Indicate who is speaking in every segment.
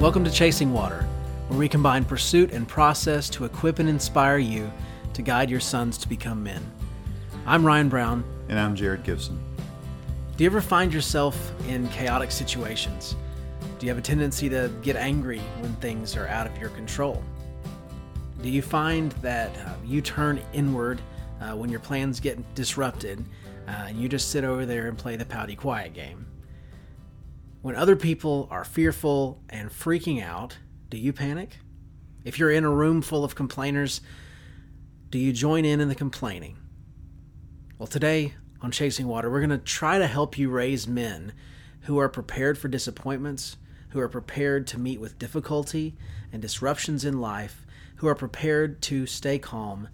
Speaker 1: Welcome to Chasing Water, where we combine pursuit and process to equip and inspire you to guide your sons to become men. I'm Ryan Brown.
Speaker 2: And I'm Jared Gibson.
Speaker 1: Do you ever find yourself in chaotic situations? Do you have a tendency to get angry when things are out of your control? Do you find that uh, you turn inward uh, when your plans get disrupted uh, and you just sit over there and play the pouty quiet game? When other people are fearful and freaking out, do you panic? If you're in a room full of complainers, do you join in in the complaining? Well, today on Chasing Water, we're going to try to help you raise men who are prepared for disappointments, who are prepared to meet with difficulty and disruptions in life, who are prepared to stay calm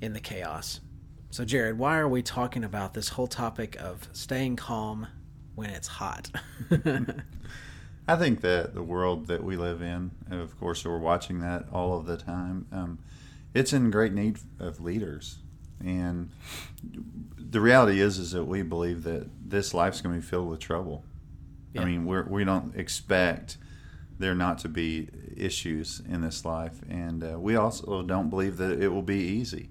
Speaker 1: in the chaos. So, Jared, why are we talking about this whole topic of staying calm when it's hot?
Speaker 2: I think that the world that we live in, of course, we're watching that all of the time. Um, it's in great need of leaders, and the reality is, is that we believe that this life's going to be filled with trouble. Yeah. I mean, we're, we don't expect there not to be issues in this life, and uh, we also don't believe that it will be easy.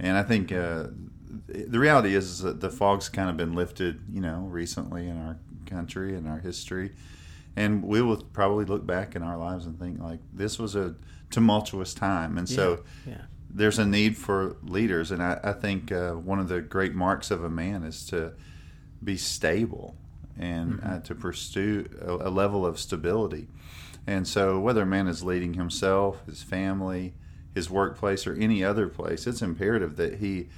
Speaker 2: And I think uh, the reality is, is, that the fog's kind of been lifted, you know, recently in our country and our history, and we will probably look back in our lives and think like this was a tumultuous time, and so. Yeah. Yeah. There's a need for leaders, and I, I think uh, one of the great marks of a man is to be stable and mm-hmm. uh, to pursue a, a, level of stability. And so, whether a man is leading himself, his family, his workplace, or any other place, it's imperative that he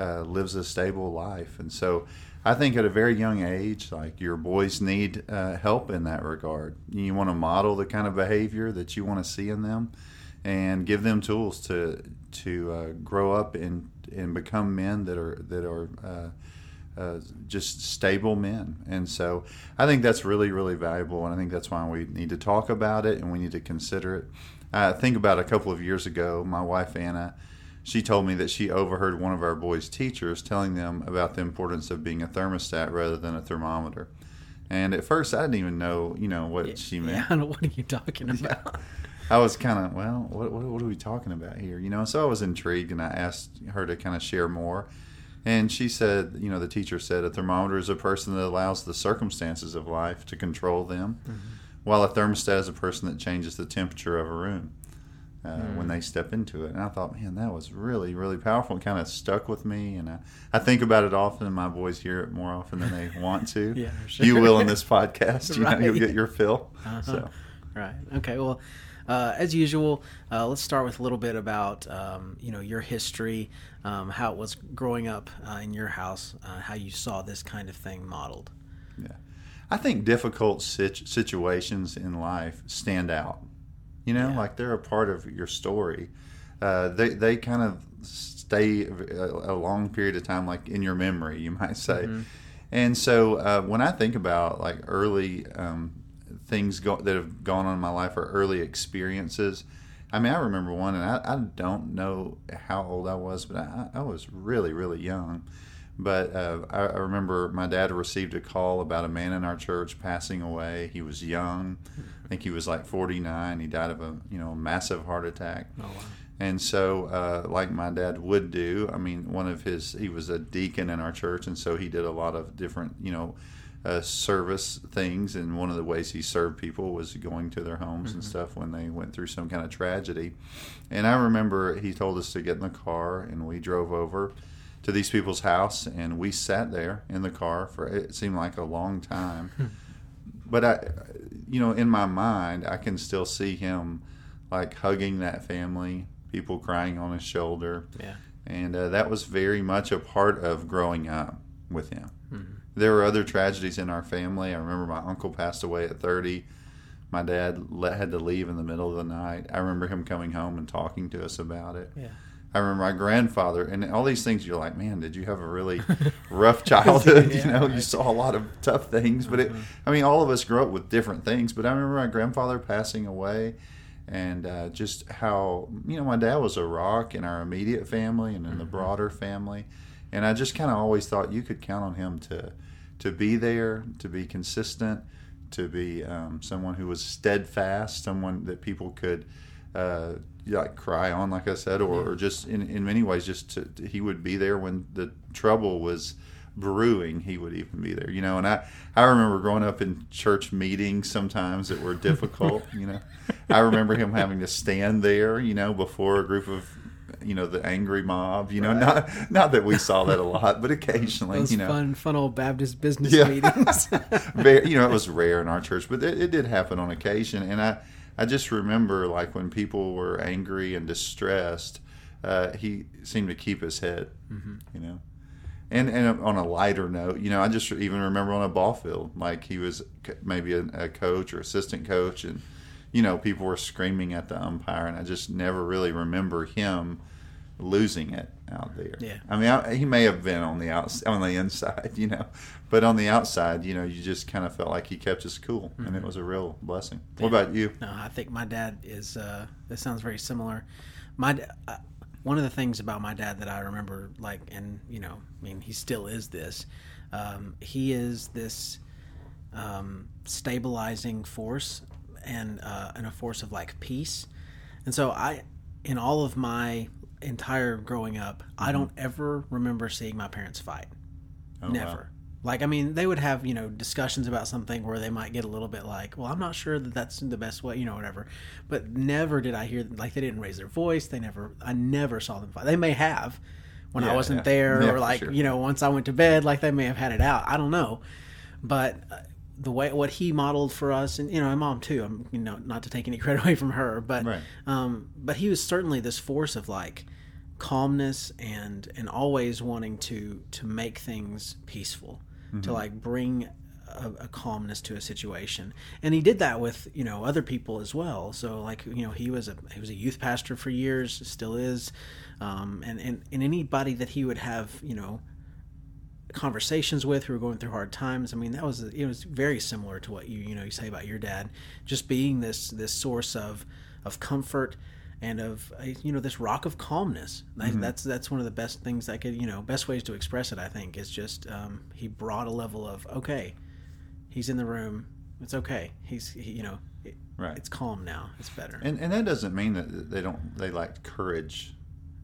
Speaker 2: uh, lives a stable life. And so, I think at a very young age, like your boys need uh, help in that regard. You want to model the kind of behavior that you want to see in them, and give them tools to to uh, grow up and and become men that are that are uh, uh, just stable men. And so I think that's really, really valuable. And I think that's why we need to talk about it and we need to consider it. I think about a couple of years ago, my wife Anna, she told me that she overheard one of our boys' teachers telling them about the importance of being a thermostat rather than a thermometer. And at first, I didn't even know, you know, what
Speaker 1: yeah,
Speaker 2: she meant.
Speaker 1: Yeah, what are you talking about?
Speaker 2: I was kind of, well, what, what, what, are we talking about here? You know, so I was intrigued and I asked her to kind of share more. And she said, you know, the teacher said a thermometer is a person that allows the circumstances of life to control them, mm-hmm. while a thermostat is a person that changes the temperature of a room uh, mm-hmm. when they step into it. And I thought, man, that was really, really powerful and kind of stuck with me. And I, I think about it often, and my boys hear it more often than they want to.
Speaker 1: yeah, sure.
Speaker 2: You will in this podcast. You right. know, you'll get your fill. Uh-huh. So.
Speaker 1: Right. Okay. Well, uh, as usual, uh, let's start with a little bit about um, you know your history, um, how it was growing up uh, in your house, uh, how you saw this kind of thing modeled.
Speaker 2: Yeah, I think difficult situ- situations in life stand out. You know, yeah. like they're a part of your story. Uh, they they kind of stay a, a, long period of time, like in your memory, you might say. Mm-hmm. And so uh, when I think about like early um, things go, that have gone on in my life or early experiences. I mean, I remember one, and I, I don't know how old I was, but I, I was really, really young. But uh, I, I, remember my dad received a call about a man in our church passing away. He was young. I think he was like 49. He died of a you know massive heart attack.
Speaker 1: Oh, wow.
Speaker 2: And so, uh, like my dad would do, I mean, one of his, he was a deacon in our church, and so he did a lot of different, you know, uh, service things, and one of the ways he served people was going to their homes mm-hmm. and stuff when they went through some kind of tragedy. And I remember he told us to get in the car, and we drove over to these people's house, and we sat there in the car for it seemed like a long time. but I, you know, in my mind, I can still see him like hugging that family, people crying on his shoulder.
Speaker 1: Yeah.
Speaker 2: And uh, that was very much a part of growing up with him.
Speaker 1: Mm-hmm
Speaker 2: there were other tragedies in our family. I remember my uncle passed away at 30. My dad let, had to leave in the middle of the night. I remember him coming home and talking to us about it.
Speaker 1: Yeah.
Speaker 2: I remember my grandfather and all these things. You're like, man, did you have a really rough childhood? yeah, you know, right. you saw a lot of tough things, but it, mm-hmm. I mean, all of us grew up with different things. But I remember my grandfather passing away, and uh, just how you know my dad was a rock in our immediate family and in mm-hmm. the broader family, and I just kind of always thought you could count on him to to be there, to be consistent, to be um, someone who was steadfast, someone that people could uh, like cry on, like I said, or, or just in, in many ways, just to, he would be there when the trouble was brewing. He would even be there, you know. And I I remember growing up in church meetings sometimes that were difficult, you know. I remember him having to stand there, you know, before a group of you know the angry mob you know right. not not that we saw that a lot but occasionally
Speaker 1: Those
Speaker 2: you know
Speaker 1: fun fun old baptist business yeah. meetings
Speaker 2: Very, you know it was rare in our church but it, it, did happen on occasion and i i just remember like when people were angry and distressed uh, he seemed to keep his head mm-hmm. you know and and on a lighter note you know i just even remember on a ball field like he was maybe a, a coach or assistant coach and you know, people were screaming at the umpire, and I just never really remember him losing it out there.
Speaker 1: Yeah.
Speaker 2: I mean, I, he may have been on the outside, on the inside, you know, but on the outside, you know, you just kind of felt like he kept us cool, mm-hmm. and it mm-hmm. was a real blessing. Yeah. What about you?
Speaker 1: No, I think my dad is. Uh, this sounds very similar. My uh, one of the things about my dad that I remember, like, and you know, I mean, he still is this. Um, he is this um, stabilizing force and uh, and a force of like peace. And so I, in all of my entire growing up, mm-hmm. I don't ever remember seeing my parents fight. Oh, Never. Wow. Like I mean, they would have you know discussions about something where they might get a little bit like, well, I'm not sure that that's the best way, you know, whatever. But never did I hear like they didn't raise their voice. They never, I never saw them fight. They may have when yeah, I wasn't yeah. there, yeah, or like sure. you know, once I went to bed, like they may have had it out. I don't know, but uh, the way what he modeled for us, and you know, my mom too. I'm you know not to take any credit away from her, but right. um, but he was certainly this force of like calmness and and always wanting to to make things peaceful, mm-hmm. to like bring a, a, calmness to a situation, and he did that with you know other people as well. So like you know he was a he was a youth pastor for years, still is, um, and and and anybody that he would have you know conversations with who were going through hard times. I mean, that was it was very similar to what you you know you say about your dad, just being this this source of of comfort and of uh, you know this rock of calmness. Mm-hmm. That's that's one of the best things I could you know best ways to express it. I think is just um, he brought a level of okay, he's in the room. It's okay. He's he, you know. It, right. It's calm now. It's better.
Speaker 2: And and that doesn't mean that they don't they lack courage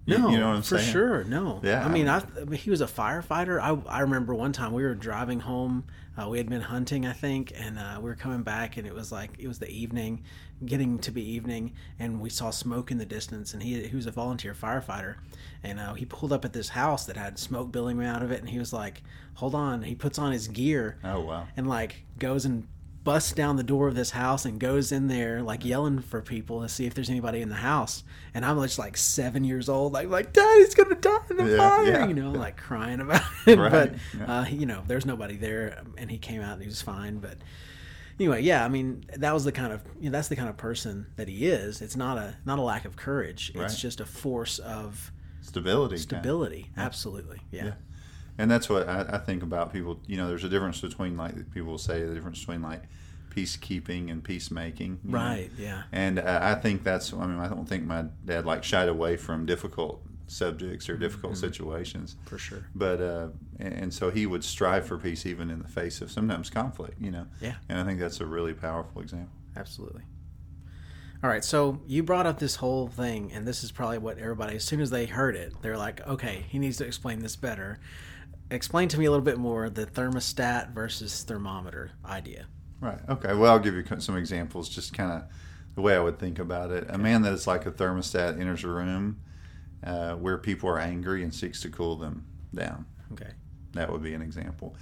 Speaker 1: no, you know what I'm for saying? sure. No. Yeah. I mean, I, I mean, he was a firefighter. I, I remember one time we were driving home. Uh, we had been hunting, I think, and uh, we were coming back, and it was like it was the evening, getting to be evening, and we saw smoke in the distance. And he he was a volunteer firefighter, and uh, he pulled up at this house that had smoke billowing out of it, and he was like, "Hold on!" He puts on his gear.
Speaker 2: Oh wow!
Speaker 1: And like goes and busts down the door of this house and goes in there like yelling for people to see if there's anybody in the house. And I'm just like seven years old, like like Daddy's gonna die in the yeah, fire, yeah, you know, yeah. like crying about it. Right, but uh, you know, there's nobody there, and he came out and he was fine. But anyway, yeah, I mean, that was the kind of you know, that's the kind of person that he is. It's not a not a lack of courage. It's right. just a force of
Speaker 2: stability.
Speaker 1: Stability, absolutely, yeah
Speaker 2: and that's what I, I, think about people. You know, there's a difference between like people say the difference between like peacekeeping and peacemaking.
Speaker 1: Right. Know? Yeah.
Speaker 2: And uh, I think that's. I mean, I don't think my dad like shied away from difficult subjects or difficult mm-hmm. situations
Speaker 1: for sure.
Speaker 2: But uh, and so he would strive for peace even in the face of sometimes conflict. You know.
Speaker 1: Yeah.
Speaker 2: And I think that's a really powerful example.
Speaker 1: Absolutely. All right, so you brought up this whole thing, and this is probably what everybody, as soon as they heard it, they're like, okay, he needs to explain this better explain to me a little bit more the thermostat versus thermometer idea.
Speaker 2: Right. Okay. Well, I'll give you some examples, just kind of the way I would think about it. A man that is like a thermostat enters a room uh, where people are angry and seeks to cool them down.
Speaker 1: Okay.
Speaker 2: That would be an example.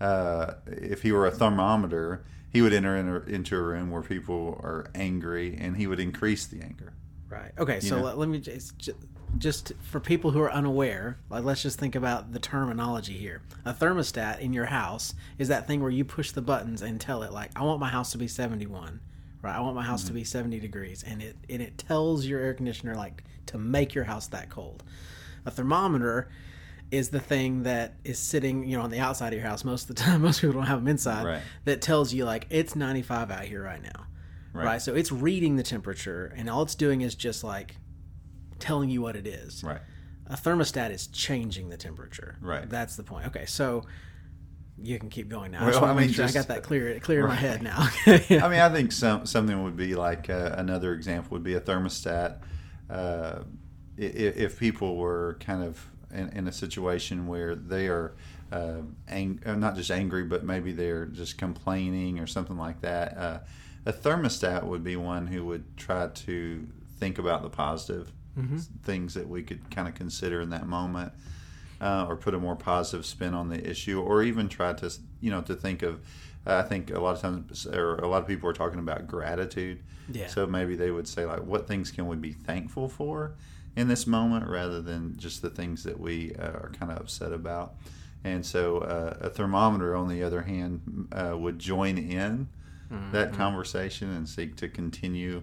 Speaker 2: Uh, if he were a thermometer, he would enter in into a room where people are angry and he would increase the anger.
Speaker 1: Right. Okay. So let, let, me just, just for people who are unaware, like let's just think about the terminology here. A thermostat in your house is that thing where you push the buttons and tell it like, I want my house to be 71, right? I want my house mm-hmm. to be 70 degrees, and it and it tells your air conditioner like to make your house that cold. A thermometer is the thing that is sitting, you know, on the outside of your house most of the time. Most people don't have them inside.
Speaker 2: Right.
Speaker 1: That tells you like it's 95 out here right now. Right. right. So it's reading the temperature, and all it's doing is just like telling you what it is.
Speaker 2: Right.
Speaker 1: A thermostat is changing the temperature.
Speaker 2: Right.
Speaker 1: That's the point. Okay, so you can keep going now. I,
Speaker 2: Well, I
Speaker 1: make
Speaker 2: mean,
Speaker 1: sure
Speaker 2: just-
Speaker 1: I got that clear clear in my head now.
Speaker 2: I mean, I think some something would be like uh, another example would be a thermostat. Uh, if people were kind of in, in a situation where they are uh, ang- uh, not just angry, but maybe they're just complaining or something like that, uh, a thermostat would be one who would try to think about the positive things that we could kind of consider in that moment. Uh, or put a more positive spin on the issue, or even try to, you know, to think of. I think a lot of times, or a lot of people are talking about gratitude.
Speaker 1: Yeah.
Speaker 2: So maybe they would say like, what things can we be thankful for in this moment, rather than just the things that we uh, are kind of upset about. And so uh, a thermometer, on the other hand, uh, would join in that conversation and seek to continue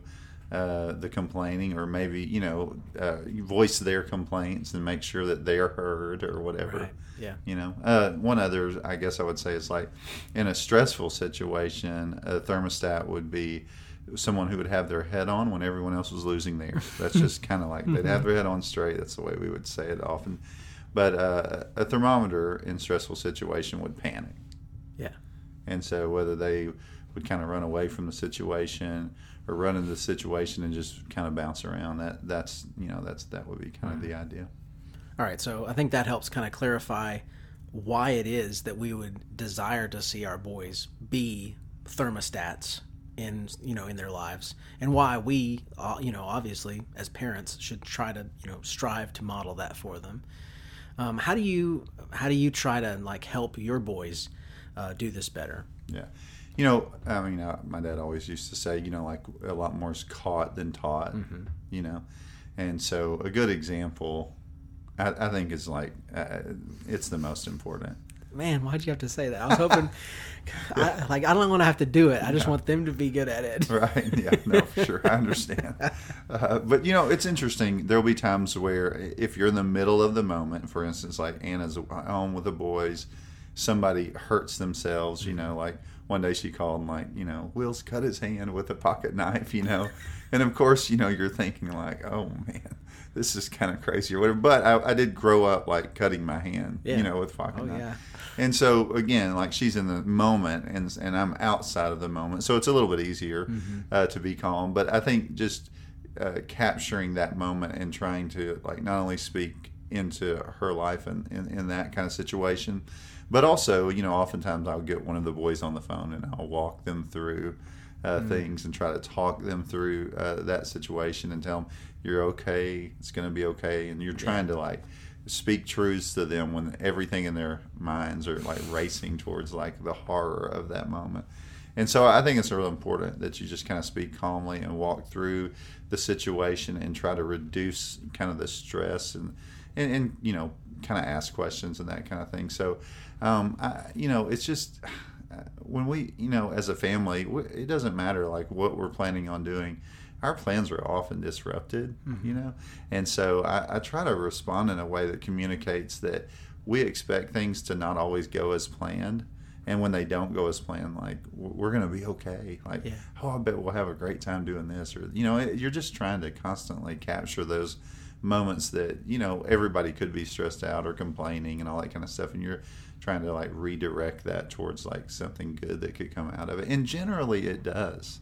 Speaker 2: uh, the complaining, or maybe you know uh, voice their complaints and make sure that they're heard or whatever.
Speaker 1: Right. Yeah.
Speaker 2: You know, uh, one other I guess I would say is like in a stressful situation, a thermostat would be someone who would have their head on when everyone else was losing theirs. That's just kind of like they'd have their head on straight. That's the way we would say it often. But uh, a thermometer in stressful situation would panic.
Speaker 1: Yeah.
Speaker 2: And so whether they would kind of run away from the situation or run into the situation and just kind of bounce around, that that's you know that's that would be kind of the idea.
Speaker 1: All right, so I think that helps kind of clarify why it is that we would desire to see our boys be thermostats in you know in their lives, and why we, uh, you know, obviously as parents should try to you know strive to model that for them. Um, how do you how do you try to like help your boys uh, do this better?
Speaker 2: Yeah. You know, I mean, uh, my dad always used to say, you know, like a lot more is caught than taught, you know. And so a good example, I, I think, is like, uh, it's the most important.
Speaker 1: Man, why'd you have to say that? I was hoping, I, like, I don't want to have to do it. I just want them to be good at it.
Speaker 2: Right. Yeah. No, for sure. I understand. Uh, but you know, it's interesting. There'll be times where if you're in the middle of the moment, for instance, like Anna's home with the boys, somebody hurts themselves. You know, like one day she called and like, you know, Will's cut his hand with a pocket knife. You know, and of course, you know, you're thinking like, oh man. This is kind of crazy or whatever, but I, I did grow up like cutting my hand,
Speaker 1: Yeah.
Speaker 2: you know, with pocket
Speaker 1: Oh,
Speaker 2: knife.
Speaker 1: yeah.
Speaker 2: And so again, like she's in the moment, and and I'm outside of the moment, so it's a little bit easier uh, to be calm. But I think just uh, capturing that moment and trying to like not only speak into her life and in, in that kind of situation, but also you know oftentimes I'll get one of the boys on the phone and I'll walk them through. Uh, Things and try to talk them through uh, that situation and tell them you're okay, it's going to be okay, and you're trying to like speak truths to them when everything in their minds are like racing towards like the horror of that moment. And so I think it's really important that you just kind of speak calmly and walk through the situation and try to reduce kind of the stress and and, and you know kind of ask questions and that kind of thing. So um, I, you know it's just when we you know as a family it doesn't matter like what we're planning on doing. Our plans are often disrupted you know? And so I, I try to respond in a way that communicates that we expect things to not always go as planned. And when they don't go as planned like we're going to be okay. Like
Speaker 1: Yeah.
Speaker 2: oh i bet we'll have a great time doing this or you know it, you're just trying to constantly capture those moments that you know everybody could be stressed out or complaining and all that kind of stuff and you're trying to like redirect that towards like something good that could come out of it and generally it does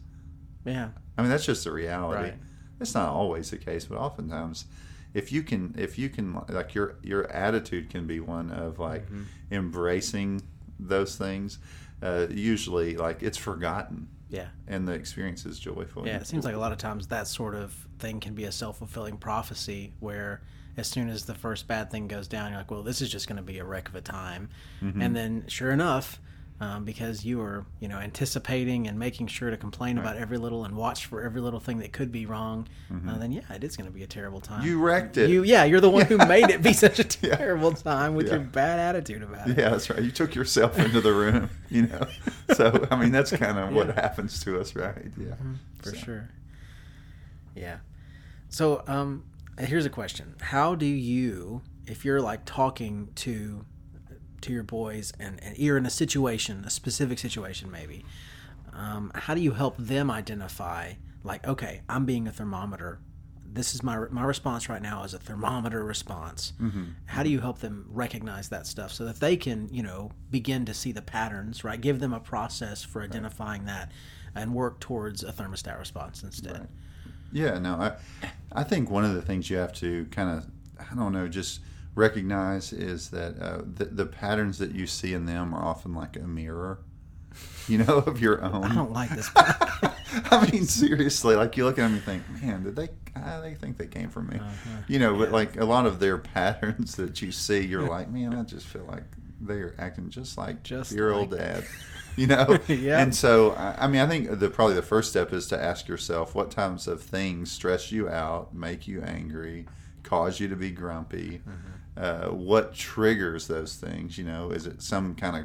Speaker 1: Yeah.
Speaker 2: i mean that's just the reality
Speaker 1: Right.
Speaker 2: it's not always the case but oftentimes if you can if you can like your your attitude can be one of like
Speaker 1: Mm-hmm.
Speaker 2: embracing those things uh, usually like it's forgotten
Speaker 1: Yeah.
Speaker 2: and the experience is joyful
Speaker 1: Yeah, it seems like a lot of times that sort of thing can be a self fulfilling prophecy where as soon as the first bad thing goes down, you're like, well, this is just going to be a wreck of a time. Mm-hmm. And then, sure enough, um, because you were, you know, anticipating and making sure to complain about every little and watch for every little thing that could be wrong, uh, then yeah, it is going to be a terrible time.
Speaker 2: you wrecked it
Speaker 1: You, yeah, you're the one who made it be such a terrible time with
Speaker 2: Yeah.
Speaker 1: your bad attitude about it.
Speaker 2: Yeah, that's right. You took yourself into the room, you know. So I mean, that's kind of what happens to us, right? Yeah,
Speaker 1: for
Speaker 2: So,
Speaker 1: sure. Yeah. So, um, here's a question: How do you, if you're like talking to to your boys and, and you're in a situation, a specific situation, maybe, um, how do you help them identify, like, okay, I'm being a thermometer this is my my response right now is a thermometer response.
Speaker 2: Mm-hmm.
Speaker 1: How do you help them recognize that stuff so that they can you know begin to see the patterns? Right, give them a process for identifying that, and work towards a thermostat response instead.
Speaker 2: Yeah, no, I, I think one of the things you have to kind of, I don't know, just recognize is that uh, the, the patterns that you see in them are often like a mirror, you know, of your own.
Speaker 1: I don't like this.
Speaker 2: I mean, seriously, like you look at them and think, man, did they? I they think they came from me,
Speaker 1: Uh-huh.
Speaker 2: you know. But like a lot of their patterns that you see, you're like, man, I just feel like they're acting just like
Speaker 1: Just
Speaker 2: your old dad, you know.
Speaker 1: Yeah.
Speaker 2: And so, I I mean, I think the probably the first step is to ask yourself what types of things stress you out, make you angry, cause you to be grumpy. Uh, what triggers those things? You know, is it some kind of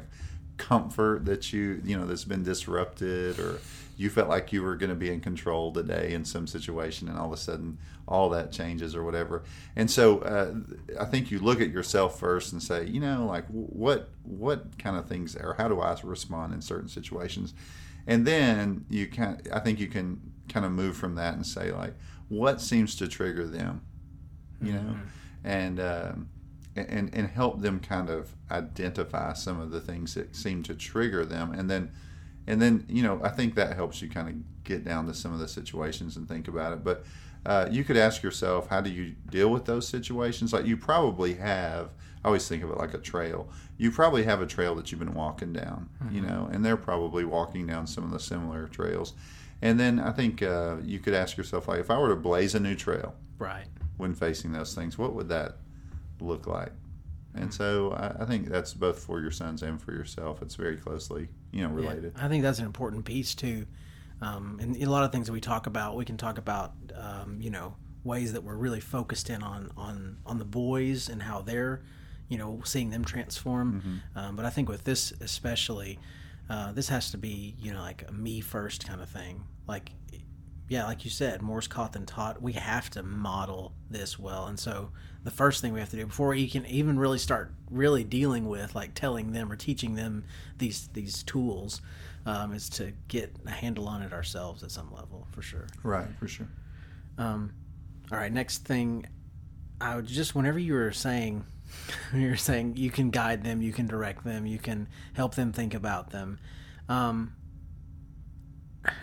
Speaker 2: comfort that you you know that's been disrupted or you felt like you were going to be in control today in some situation and all of a sudden all that changes or whatever and so uh, i think you look at yourself first and say you know like what what kind of things or how do i respond in certain situations and then you can i think you can kind of move from that and say like what seems to trigger them you know and um, and and help them kind of identify some of the things that seem to trigger them. And then and then you know i think that helps you kind of get down to some of the situations and think about it. But uh, you could ask yourself how do you deal with those situations? Like you probably have i always think of it like a trail. You probably have a trail that you've been walking down you know and they're probably walking down some of the similar trails. And then i think uh, you could ask yourself like if i were to blaze a new trail
Speaker 1: right.
Speaker 2: when facing those things, what would that look like? And so I, I think that's both for your sons and for yourself. It's very closely, you know,
Speaker 1: Yeah,
Speaker 2: related.
Speaker 1: I think that's an important piece too. Um, and a lot of things that we talk about, we can talk about, um, you know, ways that we're really focused in on on on the boys and how they're, you know, seeing them transform. Um, but I think with this especially, uh, this has to be, you know, like a me first kind of thing. Like, yeah, like you said, more's caught than taught. We have to model this well, and so the first thing we have to do before we can even really start really dealing with like telling them or teaching them these these tools um, is to get a handle on it ourselves at some level for sure.
Speaker 2: Right, for sure.
Speaker 1: Um, all right, next thing, I would just whenever you were saying, you were saying you can guide them, you can direct them, you can help them think about them. Um,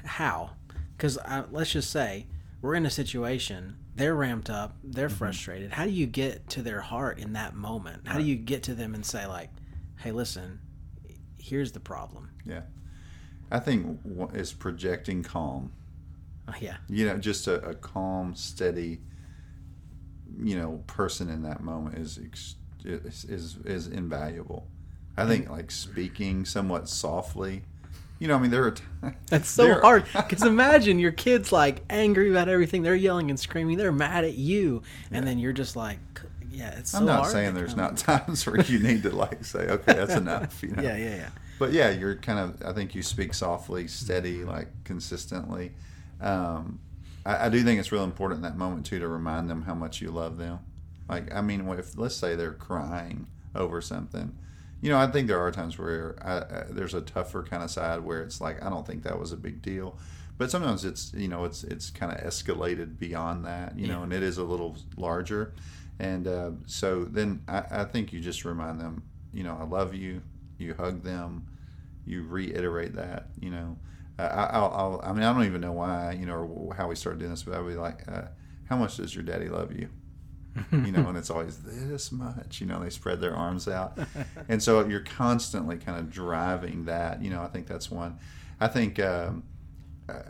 Speaker 1: how? Because let's just say we're in a situation, they're ramped up, they're mm-hmm. frustrated. How do you get to their heart in that moment? How do you get to them and say like, "Hey, listen, here's the problem."
Speaker 2: Yeah. I think is projecting calm.
Speaker 1: Oh, yeah,
Speaker 2: You know, just a, a calm, steady, you know, person in that moment is is is, is invaluable. I think like speaking somewhat softly. You know, I mean, there are times
Speaker 1: That's so hard. Because imagine your kid's like angry about everything. They're yelling and screaming. They're mad at you, and then you're just like, yeah, it's. So
Speaker 2: I'm not saying there's not times where you need to like say, okay, that's enough. You know?
Speaker 1: Yeah, yeah, yeah.
Speaker 2: But yeah, you're kind of. I think you speak softly, steady, like consistently. Um, I, I do think it's real important in that moment too to remind them how much you love them. Like, I mean, if let's say they're crying over something, you know, I think there are times where I, I, there's a tougher kind of side where it's like I don't think that was a big deal, but sometimes it's you know it's it's kind of escalated beyond that, you know, and it is a little larger, and uh, so then I, I think you just remind them, you know, I love you. You hug them, you reiterate that, you know. Uh, I, I'll, I'll, I mean, I don't even know why, you know, or how we started doing this, but I'll be like, uh, how much does your daddy love you? You know, and it's always this much, you know, they spread their arms out. And so you're constantly kind of driving that, you know, I think that's one. I think um,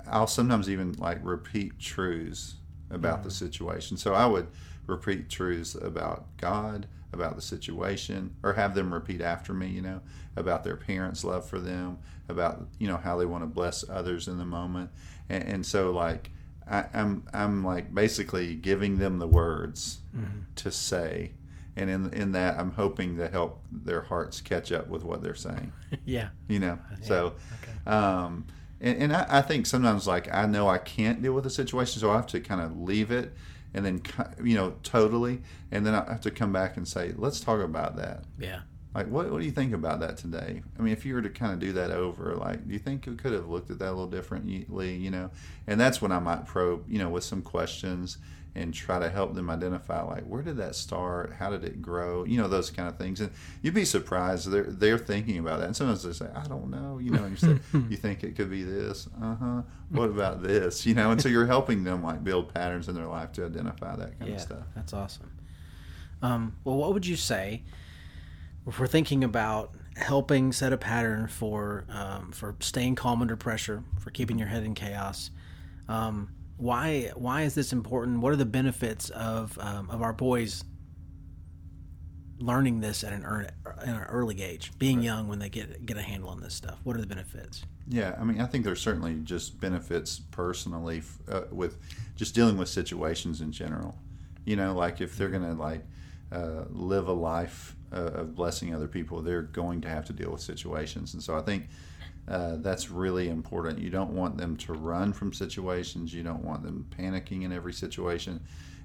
Speaker 2: I'll sometimes even like repeat truths about the situation. So I would repeat truths about God, about the situation, or have them repeat after me, you know, about their parents' love for them, about, you know, how they want to bless others in the moment. And, and so, like, I, I'm, I'm like basically giving them the words to say. And in, in that, I'm hoping to help their hearts catch up with what they're saying
Speaker 1: yeah.
Speaker 2: you know so um and, and I, I think sometimes like i know i can't deal with the situation so i have to kind of leave it and then you know totally and then i have to come back and say let's talk about that
Speaker 1: Yeah.
Speaker 2: Like, what, what do you think about that today? I mean, if you were to kind of do that over, like, do you think you could have looked at that a little differently, you know? And that's when I might probe, you know, with some questions and try to help them identify, like, where did that start? How did it grow? You know, those kind of things. And you'd be surprised. They're, they're thinking about that. And sometimes they say, I don't know, you know, and you say, you think it could be this? Uh huh. What about this? You know, and so you're helping them, like, build patterns in their life to identify that kind
Speaker 1: yeah,
Speaker 2: of stuff.
Speaker 1: That's awesome. Um, well, what would you say? If we're thinking about helping set a pattern for um, for staying calm under pressure, for keeping your head in chaos, um, why why is this important? What are the benefits of um, of our boys learning this at an, early, an early age, being right. young when they get get a handle on this stuff? What are the benefits?
Speaker 2: Yeah, I mean, I think there's certainly just benefits personally uh, with just dealing with situations in general. You know, like if they're gonna like uh, live a life of blessing other people, they're going to have to deal with situations. And so I think uh, that's really important. You don't want them to run from situations. You don't want them panicking in every situation.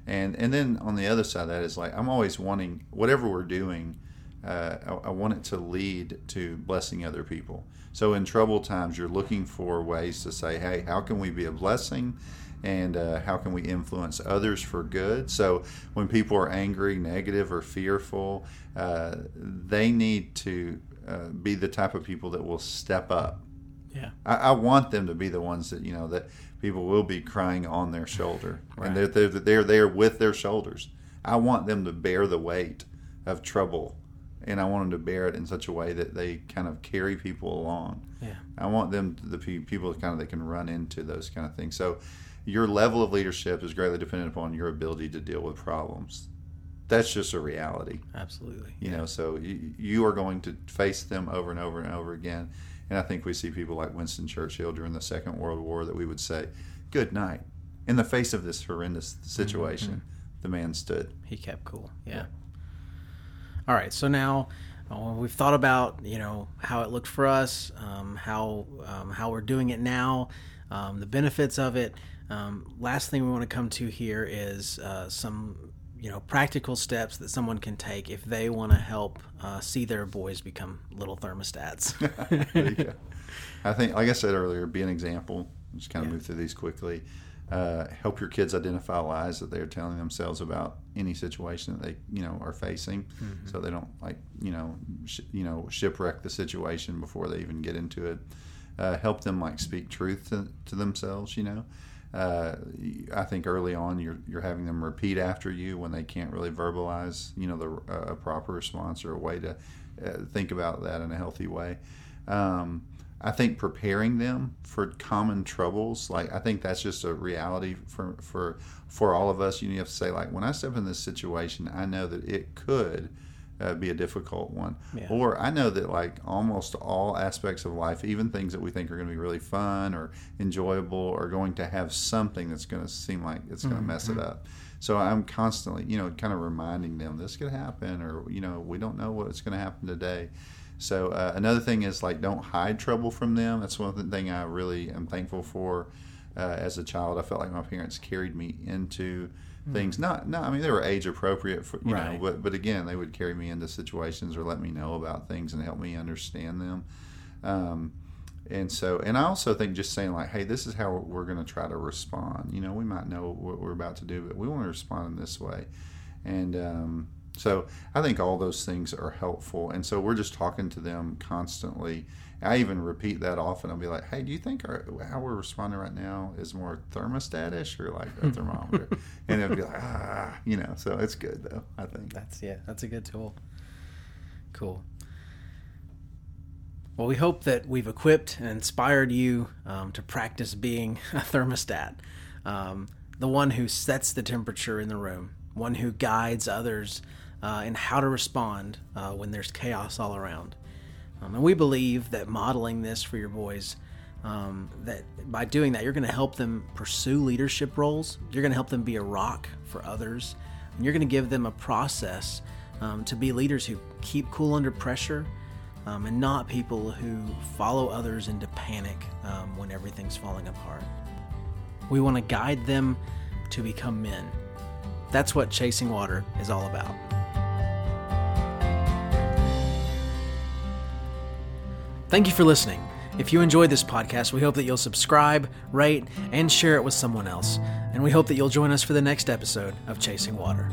Speaker 2: And and then on the other side of that is like I'm always wanting whatever we're doing. Uh, I, I, want it to lead to blessing other people. So in troubled times, you're looking for ways to say, "Hey, how can we be a blessing?" and uh, how can we influence others for good. So when people are angry, negative, or fearful, uh, they need to uh, be the type of people that will step up.
Speaker 1: Yeah,
Speaker 2: I, I, want them to be the ones that you know that people will be crying on their shoulder, right. and they're, they're they're there with their shoulders. I want them to bear the weight of trouble and I want them to bear it in such a way that they kind of carry people along.
Speaker 1: Yeah.
Speaker 2: I want them the people kind of they can run into those kind of things. So your level of leadership is greatly dependent upon your ability to deal with problems. That's just a reality.
Speaker 1: Absolutely.
Speaker 2: You yeah. know, so you, you are going to face them over and over and over again. And I think we see people like Winston Churchill during the Second World War that we would say, Good night. In the face of this horrendous situation, mm-hmm. the man stood.
Speaker 1: He kept cool. Yeah. yeah. All right. So now uh, we've thought about, you know, how it looked for us, um, how, um, how we're doing it now, um, the benefits of it. Um, last thing we want to come to here is uh, some you know practical steps that someone can take if they want to help uh, see their boys become little thermostats.
Speaker 2: I think, like I said earlier, be an example. Just kind of yeah. move through these quickly. Uh, help your kids identify lies that they're telling themselves about any situation that they you know are facing, mm-hmm. so they don't like you know sh- you know shipwreck the situation before they even get into it. Uh, help them like speak truth to, to themselves. You know, uh, I think early on you're you're having them repeat after you when they can't really verbalize, you know, the uh, a proper response or a way to uh, think about that in a healthy way. Um, I think preparing them for common troubles, like I think that's just a reality for for for all of us. You have to say, like, when I step in this situation, I know that it could uh, be a difficult one. Yeah. Or I know that like almost all aspects of life, even things that we think are going to be really fun or enjoyable, are going to have something that's going to seem like it's going to mm-hmm. mess it up. So I'm constantly, you know, kind of reminding them this could happen, or you know, we don't know what's going to happen today. So uh, another thing is like don't hide trouble from them. That's one thing I really am thankful for. Uh, as a child, I felt like my parents carried me into things. Not, not. I mean, they were age appropriate for you right. know, but but again, they would carry me into situations or let me know about things and help me understand them. Um, and so, and I also think just saying like, hey, this is how we're going to try to respond. You know, we might know what we're about to do, but we want to respond in this way. And um, so, I think all those things are helpful. And so, we're just talking to them constantly I even repeat that often. I'll be like, "Hey, do you think our, how we're responding right now is more thermostatish or like a thermometer?" and it'll be like, "Ah," you know. So it's good though. I think
Speaker 1: that's yeah, that's a good tool. Cool. Well, we hope that we've equipped and inspired you um, to practice being a thermostat, um, the one who sets the temperature in the room, one who guides others uh, in how to respond uh, when there's chaos all around. Um, and we believe that modeling this for your boys, um, that by doing that, you're going to help them pursue leadership roles. You're going to help them be a rock for others. And you're going to give them a process um, to be leaders who keep cool under pressure um, and not people who follow others into panic um, when everything's falling apart. We want to guide them to become men. That's what Chasing Water is all about. Thank you for listening. If you enjoyed this podcast, we hope that you'll subscribe, rate, and share it with someone else. And we hope that you'll join us for the next episode of Chasing Water.